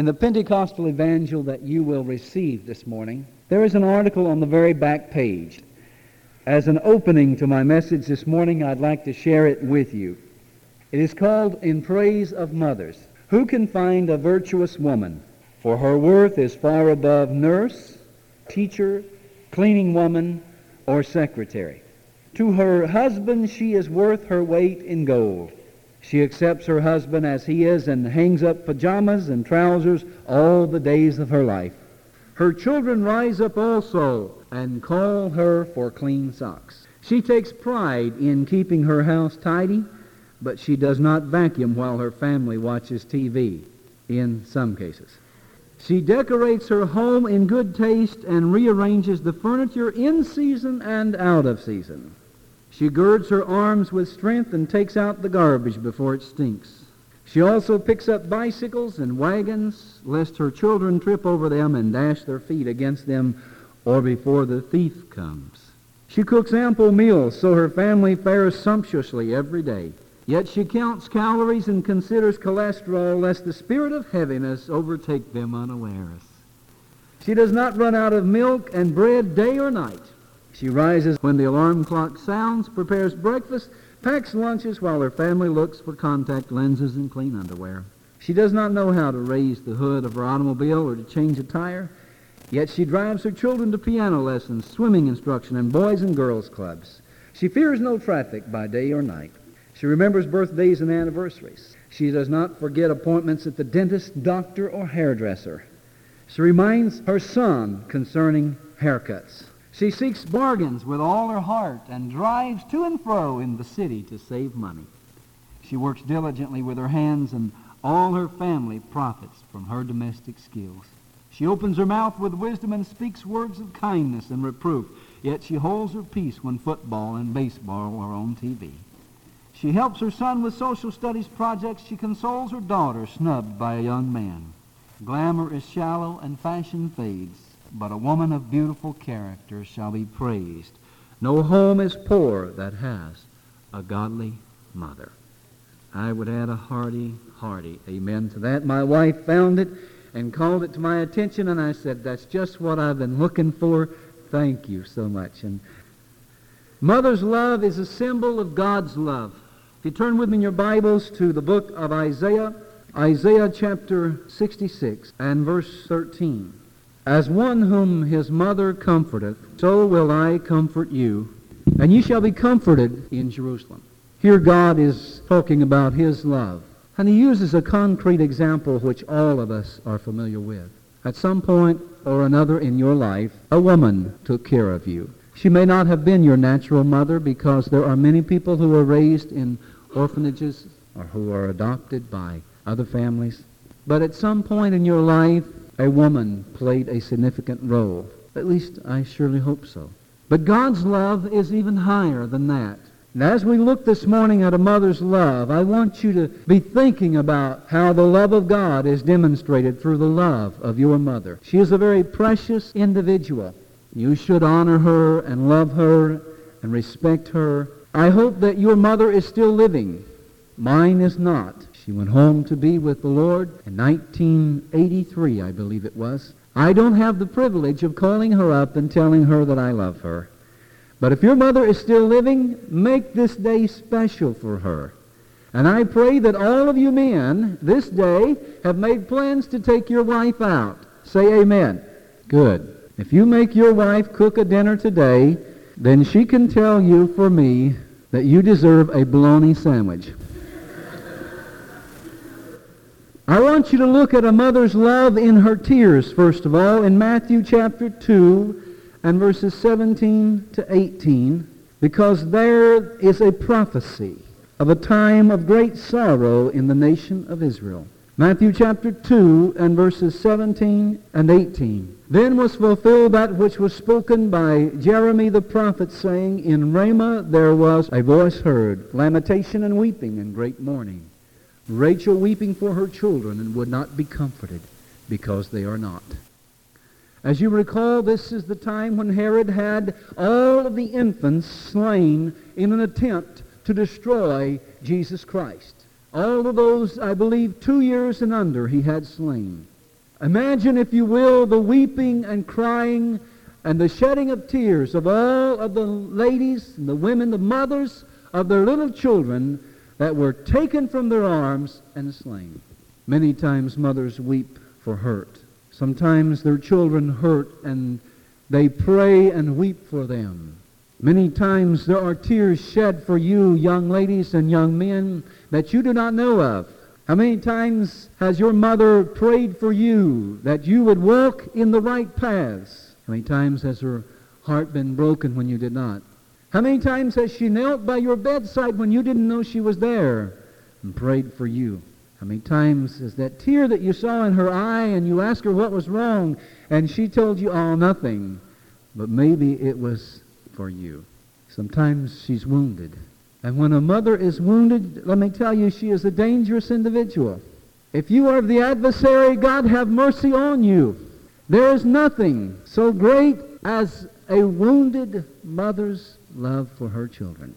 In the Pentecostal Evangel that you will receive this morning, there is an article on the very back page. As an opening to my message this morning, I'd like to share it with you. It is called In Praise of Mothers. Who can find a virtuous woman? For her worth is far above nurse, teacher, cleaning woman, or secretary. To her husband she is worth her weight in gold. She accepts her husband as he is and hangs up pajamas and trousers all the days of her life. Her children rise up also and call her for clean socks. She takes pride in keeping her house tidy, but she does not vacuum while her family watches TV, in some cases. She decorates her home in good taste and rearranges the furniture in season and out of season. She girds her arms with strength and takes out the garbage before it stinks. She also picks up bicycles and wagons, lest her children trip over them and dash their feet against them or before the thief comes. She cooks ample meals so her family fares sumptuously every day. Yet she counts calories and considers cholesterol lest the spirit of heaviness overtake them unawares. She does not run out of milk and bread day or night. She rises when the alarm clock sounds, prepares breakfast, packs lunches while her family looks for contact lenses and clean underwear. She does not know how to raise the hood of her automobile or to change a tire, yet she drives her children to piano lessons, swimming instruction, and boys and girls clubs. She fears no traffic by day or night. She remembers birthdays and anniversaries. She does not forget appointments at the dentist, doctor, or hairdresser. She reminds her son concerning haircuts. She seeks bargains with all her heart and drives to and fro in the city to save money. She works diligently with her hands, and all her family profits from her domestic skills. She opens her mouth with wisdom and speaks words of kindness and reproof, yet she holds her peace when football and baseball are on TV. She helps her son with social studies projects. She consoles her daughter snubbed by a young man. Glamour is shallow and fashion fades but a woman of beautiful character shall be praised. No home is poor that has a godly mother. I would add a hearty, hearty amen to that. My wife found it and called it to my attention, and I said, That's just what I've been looking for. Thank you so much. And mother's love is a symbol of God's love. If you turn with me in your Bibles to the book of Isaiah, Isaiah chapter 66 and verse 13. As one whom his mother comforteth, so will I comfort you, and ye shall be comforted in Jerusalem. Here God is talking about his love. And he uses a concrete example which all of us are familiar with. At some point or another in your life, a woman took care of you. She may not have been your natural mother because there are many people who are raised in orphanages or who are adopted by other families. But at some point in your life, a woman played a significant role. At least I surely hope so. But God's love is even higher than that. And as we look this morning at a mother's love, I want you to be thinking about how the love of God is demonstrated through the love of your mother. She is a very precious individual. You should honor her and love her and respect her. I hope that your mother is still living. Mine is not. She went home to be with the Lord in 1983, I believe it was. I don't have the privilege of calling her up and telling her that I love her. But if your mother is still living, make this day special for her. And I pray that all of you men this day have made plans to take your wife out. Say amen. Good. If you make your wife cook a dinner today, then she can tell you for me that you deserve a bologna sandwich. I want you to look at a mother's love in her tears, first of all, in Matthew chapter 2 and verses 17 to 18, because there is a prophecy of a time of great sorrow in the nation of Israel. Matthew chapter 2 and verses 17 and 18. Then was fulfilled that which was spoken by Jeremy the prophet, saying, In Ramah there was a voice heard, lamentation and weeping and great mourning. Rachel weeping for her children and would not be comforted because they are not. As you recall, this is the time when Herod had all of the infants slain in an attempt to destroy Jesus Christ. All of those, I believe, two years and under he had slain. Imagine, if you will, the weeping and crying and the shedding of tears of all of the ladies and the women, the mothers of their little children that were taken from their arms and slain. Many times mothers weep for hurt. Sometimes their children hurt and they pray and weep for them. Many times there are tears shed for you, young ladies and young men, that you do not know of. How many times has your mother prayed for you that you would walk in the right paths? How many times has her heart been broken when you did not? How many times has she knelt by your bedside when you didn't know she was there and prayed for you? How many times is that tear that you saw in her eye and you asked her what was wrong and she told you, all nothing. But maybe it was for you. Sometimes she's wounded. And when a mother is wounded, let me tell you, she is a dangerous individual. If you are the adversary, God have mercy on you. There is nothing so great as a wounded mother's love for her children.